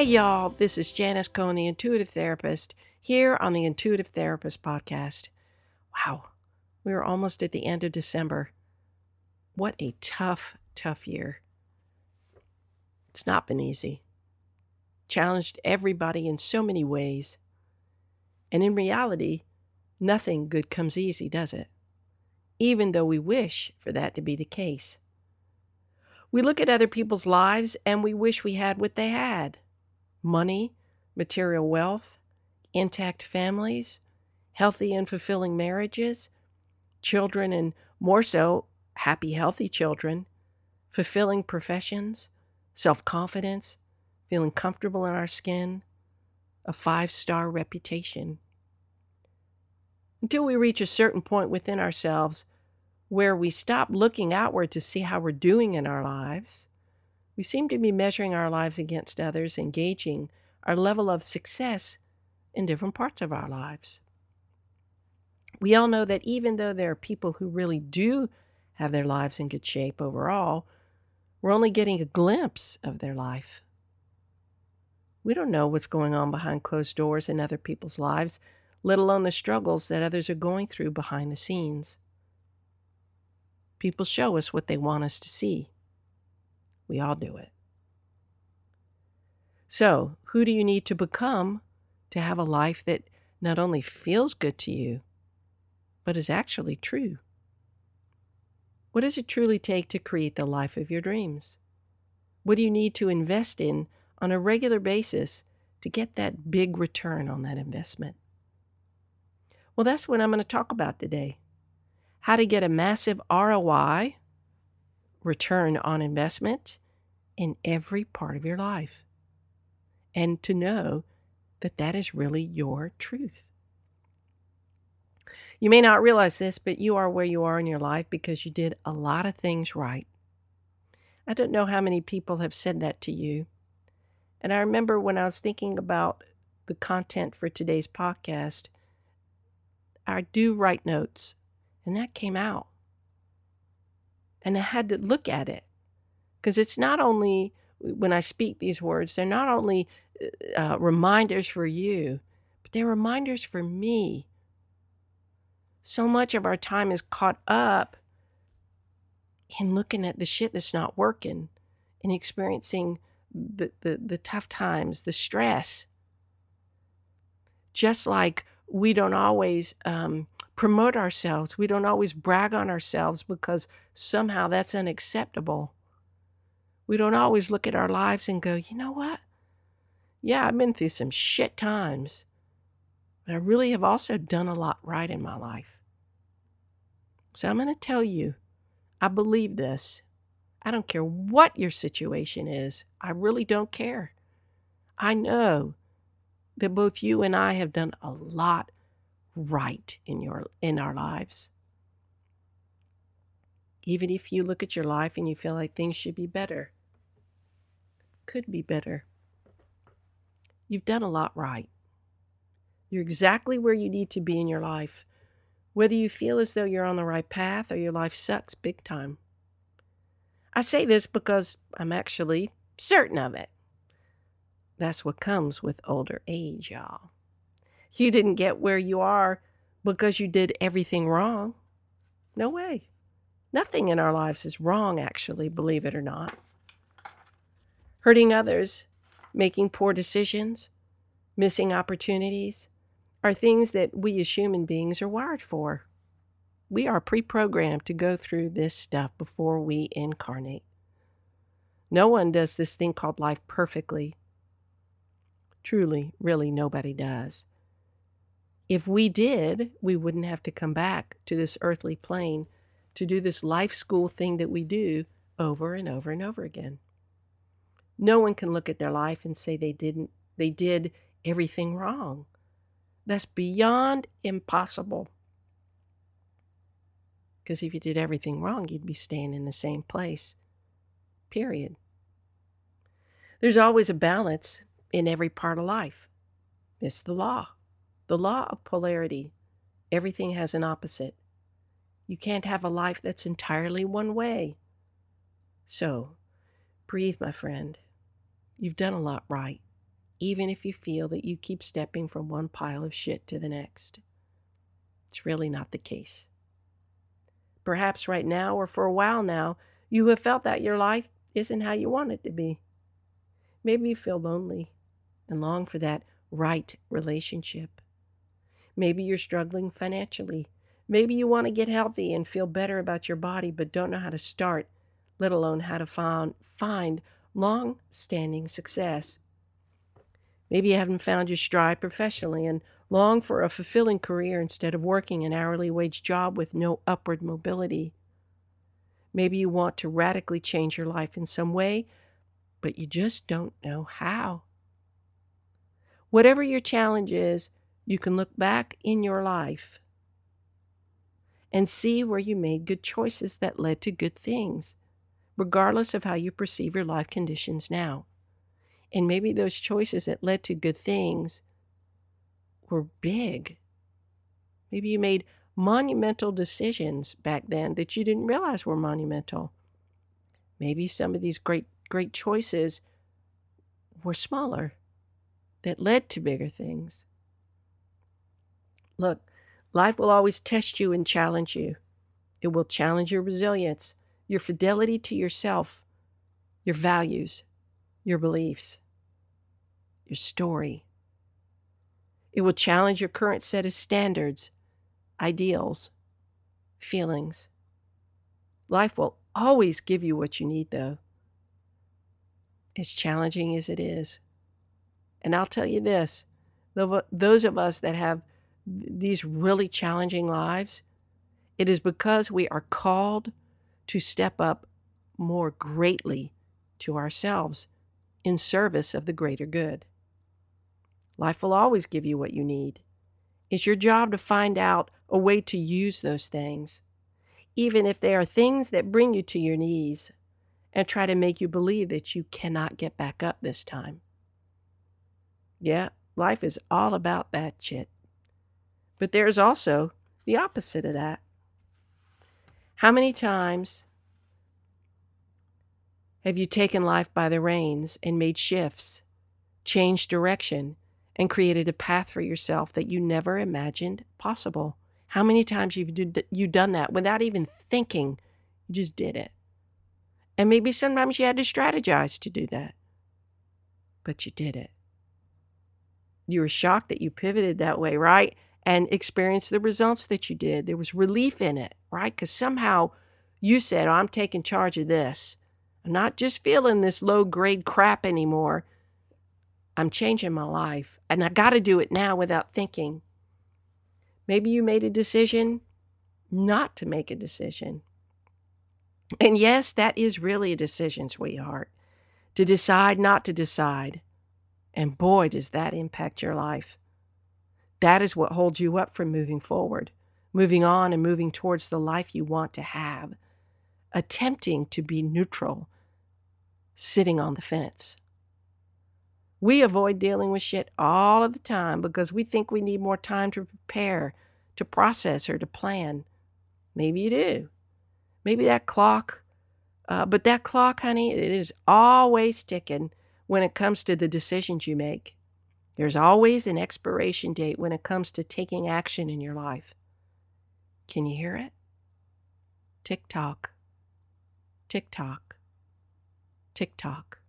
Hey, y'all, this is Janis Cohen, the Intuitive Therapist, here on the Intuitive Therapist Podcast. Wow, we are almost at the end of December. What a tough, tough year. It's not been easy. Challenged everybody in so many ways. And in reality, nothing good comes easy, does it? Even though we wish for that to be the case. We look at other people's lives and we wish we had what they had money, material wealth, intact families, healthy and fulfilling marriages, children and more so, happy, healthy children, fulfilling professions, self confidence, feeling comfortable in our skin, a five star reputation. Until we reach a certain point within ourselves where we stop looking outward to see how we're doing in our lives we seem to be measuring our lives against others, engaging our level of success in different parts of our lives. We all know that even though there are people who really do have their lives in good shape overall, we're only getting a glimpse of their life. We don't know what's going on behind closed doors in other people's lives, let alone the struggles that others are going through behind the scenes. People show us what they want us to see. We all do it. So, who do you need to become to have a life that not only feels good to you, but is actually true? What does it truly take to create the life of your dreams? What do you need to invest in on a regular basis to get that big return on that investment? Well, that's what I'm going to talk about today. How to get a massive ROI, return on investment, in every part of your life. And to know that that is really your truth. You may not realize this, but you are where you are in your life because you did a lot of things right. I don't know how many people have said that to you. And I remember when I was thinking about the content for today's podcast, I do write notes, and that came out. And I had to look at it because it's not only when I speak these words, they're not only uh, reminders for you, but they're reminders for me. So much of our time is caught up in looking at the shit that's not working and experiencing the, the, the tough times, the stress. Just like we don't always um, promote ourselves, we don't always brag on ourselves because somehow that's unacceptable. We don't always look at our lives and go, you know what? Yeah, I've been through some shit times, but I really have also done a lot right in my life. So I'm going to tell you, I believe this. I don't care what your situation is. I really don't care. I know that both you and I have done a lot right in your in our lives. Even if you look at your life and you feel like things should be better, could be better. You've done a lot right. You're exactly where you need to be in your life, whether you feel as though you're on the right path or your life sucks big time. I say this because I'm actually certain of it. That's what comes with older age, y'all. You didn't get where you are because you did everything wrong. No way. Nothing in our lives is wrong, actually, believe it or not hurting others, making poor decisions, missing opportunities are things that we as human beings are wired for. We are pre programmed to go through this stuff before we incarnate. No one does this thing called life perfectly. Truly, really, nobody does. If we did, we wouldn't have to come back to this earthly plane to do this life school thing that we do over and over and over again. No one can look at their life and say they didn't they did everything wrong. That's beyond impossible. Because if you did everything wrong, you'd be staying in the same place. Period. There's always a balance in every part of life. It's the law, the law of polarity. Everything has an opposite. You can't have a life that's entirely one way. So, breathe, my friend. You've done a lot right, even if you feel that you keep stepping from one pile of shit to the next. It's really not the case. Perhaps right now or for a while now, you have felt that your life isn't how you want it to be. Maybe you feel lonely and long for that right relationship. Maybe you're struggling financially. Maybe you want to get healthy and feel better about your body, but don't know how to start, let alone how to find, find long standing success. Maybe you haven't found your stride professionally and long for a fulfilling career instead of working an hourly wage job with no upward mobility. Maybe you want to radically change your life in some way, but you just don't know how. Whatever your challenge is, you can look back in your life and see where you made good choices that led to good things, regardless of how you perceive your life conditions now. And maybe those choices that led to good things were big. Maybe you made monumental decisions back then that you didn't realize were monumental. Maybe some of these great, great choices were smaller that led to bigger things. Look, life will always test you and challenge you. It will challenge your resilience, your fidelity to yourself, your values, your beliefs, your story. It will challenge your current set of standards, ideals, feelings. Life will always give you what you need, though, as challenging as it is. And I'll tell you this those of us that have these really challenging lives, it is because we are called to step up more greatly to ourselves in service of the greater good. Life will always give you what you need. It's your job to find out a way to use those things, even if they are things that bring you to your knees and try to make you believe that you cannot get back up this time. Yeah, life is all about that shit. But there's also the opposite of that. How many times have you taken life by the reins and made shifts, changed direction, and created a path for yourself that you never imagined possible. How many times you've you done that without even thinking? You just did it. And maybe sometimes you had to strategize to do that. But you did it. You were shocked that you pivoted that way, right? And experience the results that you did. There was relief in it, right? Because somehow you said, oh, I'm taking charge of this. I'm not just feeling this low grade crap anymore. I'm changing my life, and I got to do it now without thinking. Maybe you made a decision not to make a decision. And yes, that is really a decision, sweetheart, to decide not to decide. And boy, does that impact your life. That is what holds you up from moving forward, moving on and moving towards the life you want to have, attempting to be neutral, sitting on the fence. We avoid dealing with shit all of the time because we think we need more time to prepare, to process, or to plan. Maybe you do. Maybe that clock, uh, but that clock, honey, it is always ticking when it comes to the decisions you make. There's always an expiration date when it comes to taking action in your life. Can you hear it? Tick tock, tick tock, tick tock.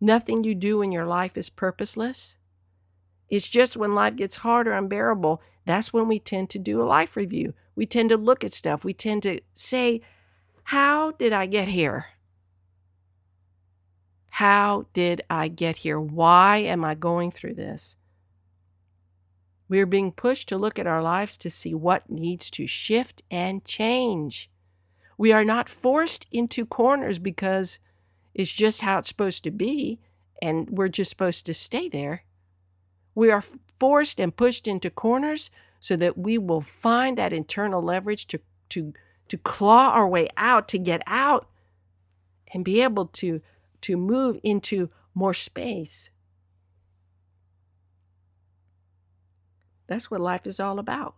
Nothing you do in your life is purposeless. It's just when life gets hard or unbearable, that's when we tend to do a life review. We tend to look at stuff. We tend to say, How did I get here? How did I get here? Why am I going through this? We are being pushed to look at our lives to see what needs to shift and change. We are not forced into corners because it's just how it's supposed to be and we're just supposed to stay there. We are forced and pushed into corners so that we will find that internal leverage to, to, to claw our way out, to get out and be able to, to move into more space. That's what life is all about.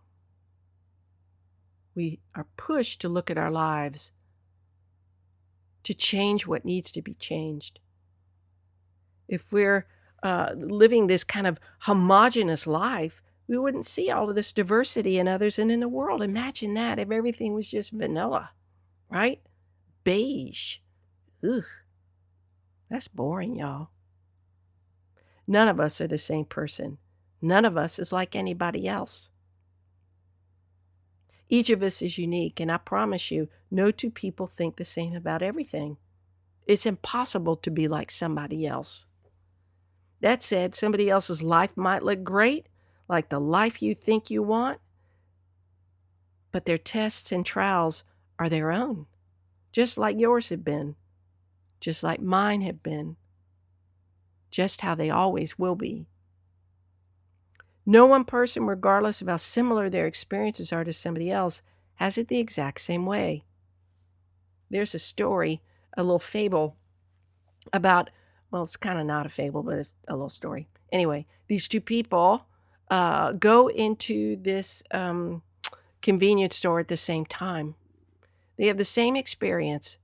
We are pushed to look at our lives, to change what needs to be changed. If we're uh, living this kind of homogenous life, we wouldn't see all of this diversity in others and in the world. Imagine that if everything was just vanilla, right? Beige. Ugh. That's boring, y'all. None of us are the same person. None of us is like anybody else. Each of us is unique, and I promise you, no two people think the same about everything. It's impossible to be like somebody else. That said, somebody else's life might look great, like the life you think you want, but their tests and trials are their own, just like yours have been, just like mine have been, just how they always will be. No one person, regardless of how similar their experiences are to somebody else, has it the exact same way. There's a story, a little fable about, well, it's kind of not a fable, but it's a little story. Anyway, these two people uh, go into this um, convenience store at the same time. They have the same experience.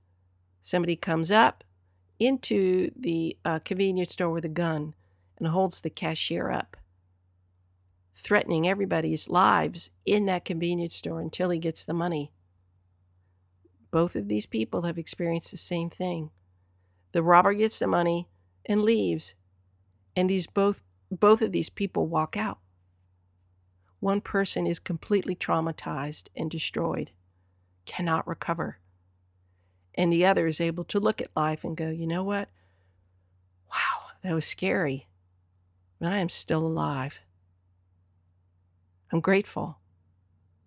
Somebody comes up into the uh, convenience store with a gun and holds the cashier up threatening everybody's lives in that convenience store until he gets the money. Both of these people have experienced the same thing. The robber gets the money and leaves, and these both both of these people walk out. One person is completely traumatized and destroyed, cannot recover. And the other is able to look at life and go, you know what? Wow, that was scary, but I am still alive. I'm grateful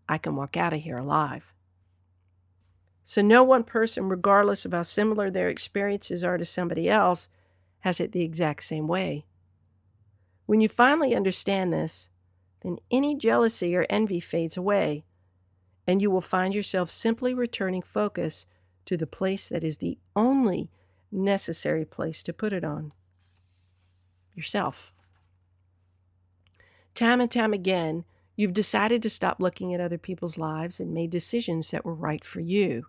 I can walk out of here alive. So, no one person, regardless of how similar their experiences are to somebody else, has it the exact same way. When you finally understand this, then any jealousy or envy fades away, and you will find yourself simply returning focus to the place that is the only necessary place to put it on yourself. Time and time again, You've decided to stop looking at other people's lives and made decisions that were right for you.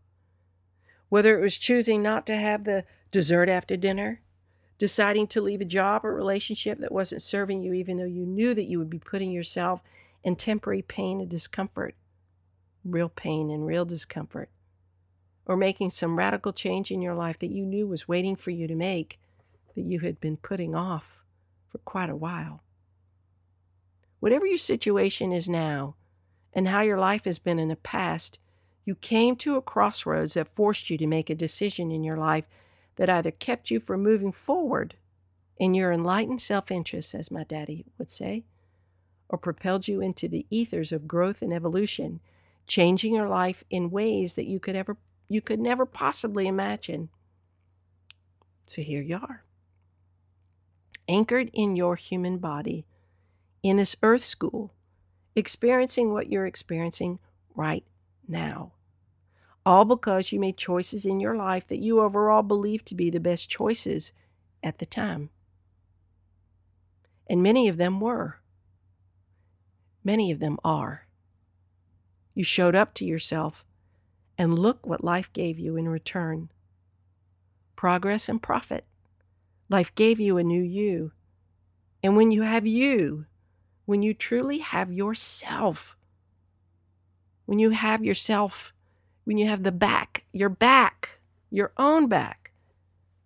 Whether it was choosing not to have the dessert after dinner, deciding to leave a job or relationship that wasn't serving you, even though you knew that you would be putting yourself in temporary pain and discomfort, real pain and real discomfort, or making some radical change in your life that you knew was waiting for you to make that you had been putting off for quite a while. Whatever your situation is now and how your life has been in the past, you came to a crossroads that forced you to make a decision in your life that either kept you from moving forward in your enlightened self interest, as my daddy would say, or propelled you into the ethers of growth and evolution, changing your life in ways that you could ever you could never possibly imagine. So here you are. Anchored in your human body in this earth school, experiencing what you're experiencing right now. All because you made choices in your life that you overall believed to be the best choices at the time. And many of them were. Many of them are. You showed up to yourself, and look what life gave you in return progress and profit. Life gave you a new you. And when you have you, when you truly have yourself, when you have yourself, when you have the back, your back, your own back,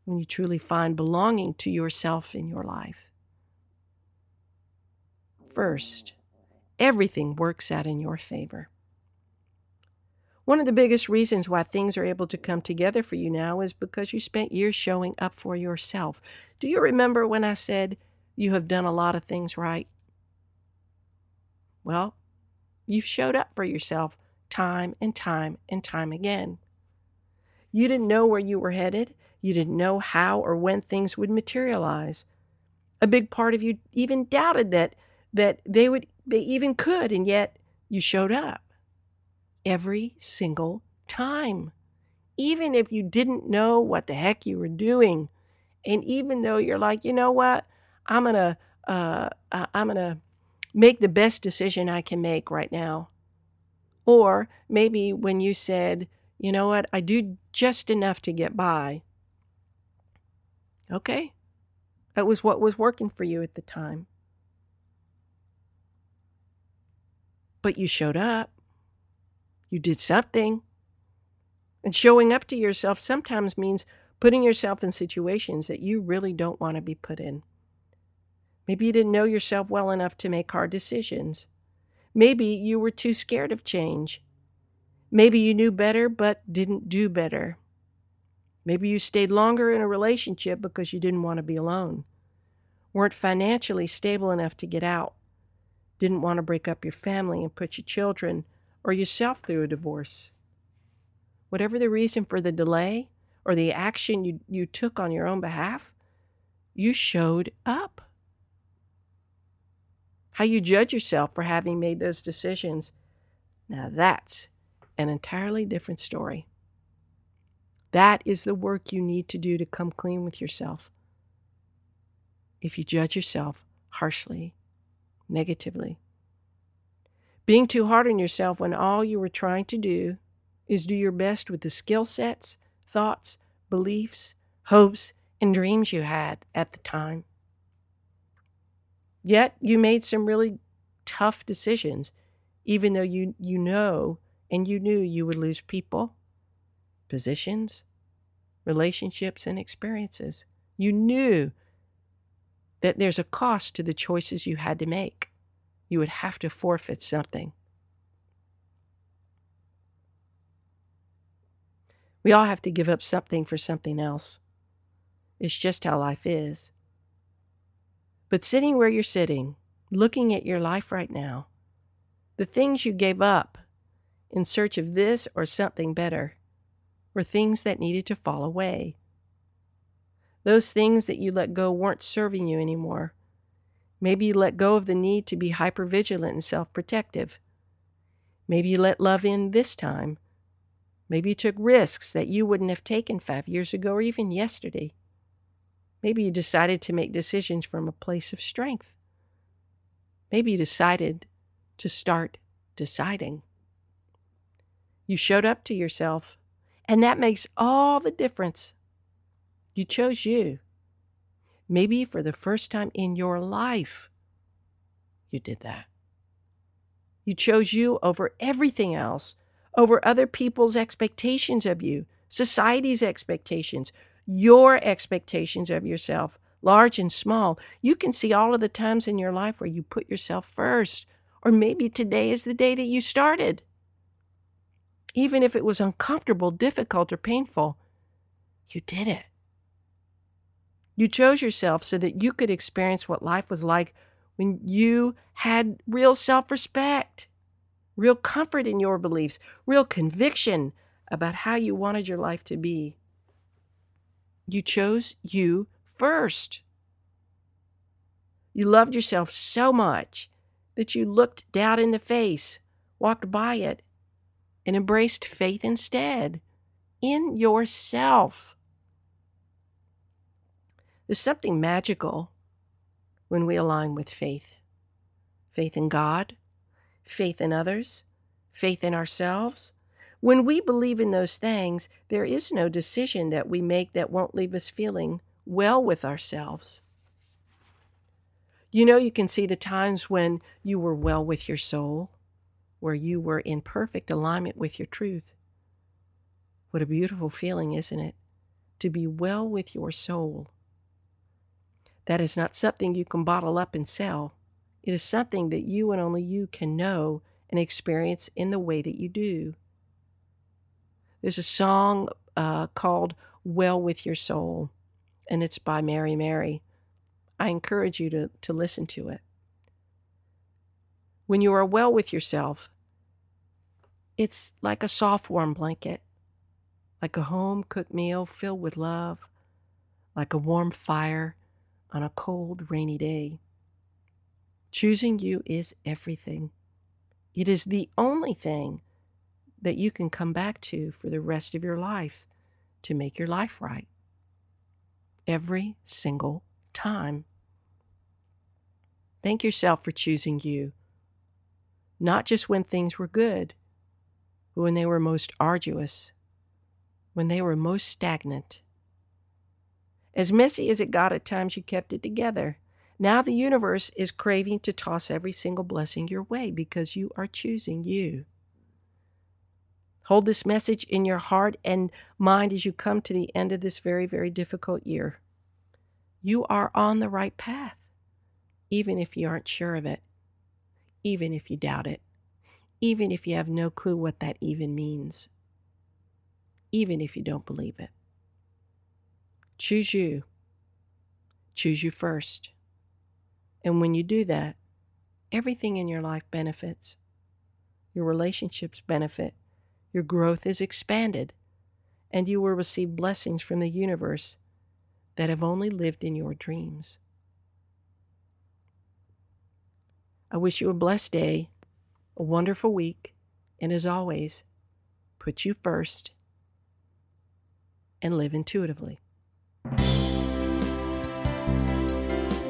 when you truly find belonging to yourself in your life. First, everything works out in your favor. One of the biggest reasons why things are able to come together for you now is because you spent years showing up for yourself. Do you remember when I said you have done a lot of things right? Well, you've showed up for yourself time and time and time again. You didn't know where you were headed. You didn't know how or when things would materialize. A big part of you even doubted that that they would they even could and yet you showed up every single time. Even if you didn't know what the heck you were doing. And even though you're like, you know what? I'm going to uh, I'm to make the best decision I can make right now. Or maybe when you said, you know what, I do just enough to get by. Okay. That was what was working for you at the time. But you showed up. You did something. And showing up to yourself sometimes means putting yourself in situations that you really don't want to be put in. Maybe you didn't know yourself well enough to make hard decisions. Maybe you were too scared of change. Maybe you knew better but didn't do better. Maybe you stayed longer in a relationship because you didn't want to be alone, weren't financially stable enough to get out, didn't want to break up your family and put your children or yourself through a divorce. Whatever the reason for the delay or the action you, you took on your own behalf, you showed up. How you judge yourself for having made those decisions, now that's an entirely different story. That is the work you need to do to come clean with yourself. If you judge yourself harshly, negatively, being too hard on yourself when all you were trying to do is do your best with the skill sets, thoughts, beliefs, hopes, and dreams you had at the time. Yet you made some really tough decisions, even though you, you know and you knew you would lose people, positions, relationships, and experiences. You knew that there's a cost to the choices you had to make. You would have to forfeit something. We all have to give up something for something else. It's just how life is. But sitting where you're sitting, looking at your life right now, the things you gave up in search of this or something better were things that needed to fall away. Those things that you let go weren't serving you anymore. Maybe you let go of the need to be hypervigilant and self protective. Maybe you let love in this time. Maybe you took risks that you wouldn't have taken five years ago or even yesterday. Maybe you decided to make decisions from a place of strength. Maybe you decided to start deciding. You showed up to yourself and that makes all the difference. You chose you. Maybe for the first time in your life, you did that. You chose you over everything else, over other people's expectations of you, society's expectations, your expectations of yourself, large and small. You can see all of the times in your life where you put yourself first, or maybe today is the day that you started even if it was uncomfortable, difficult, or painful. You did it. You chose yourself so that you could experience what life was like when you had real self respect, real comfort in your beliefs, real conviction about how you wanted your life to be. You chose you first. You loved yourself so much that you looked doubt in the face, walked by it, and embraced faith instead in yourself. There's something magical when we align with faith faith in God, faith in others, faith in ourselves. When we believe in those things, there is no decision that we make that won't leave us feeling well with ourselves. You know, you can see the times when you were well with your soul, where you were in perfect alignment with your truth. What a beautiful feeling, isn't it? To be well with your soul. That is not something you can bottle up and sell. It is something that you and only you can know and experience in the way that you do. There's a song uh, called Well with Your Soul, and it's by Mary Mary. I encourage you to, to listen to it. When you are well with yourself, it's like a soft, warm blanket, like a home cooked meal filled with love, like a warm fire on a cold, rainy day. Choosing you is everything. It is the only thing that you can come back to for the rest of your life to make your life right. Every single time. Thank yourself for choosing you, not just when things were good, but when they were most arduous, when they were most stagnant. As messy as it got at times, you kept it together. Now the universe is craving to toss every single blessing your way because you are choosing you. Hold this message in your heart and mind as you come to the end of this very, very difficult year. You are on the right path, even if you aren't sure of it, even if you doubt it, even if you have no clue what that even means, even if you don't believe it. Choose you. Choose you first. And when you do that, everything in your life benefits. Your relationships benefit your growth is expanded, and you will receive blessings from the universe that have only lived in your dreams. I wish you a blessed day, a wonderful week, and as always, put you first and live intuitively.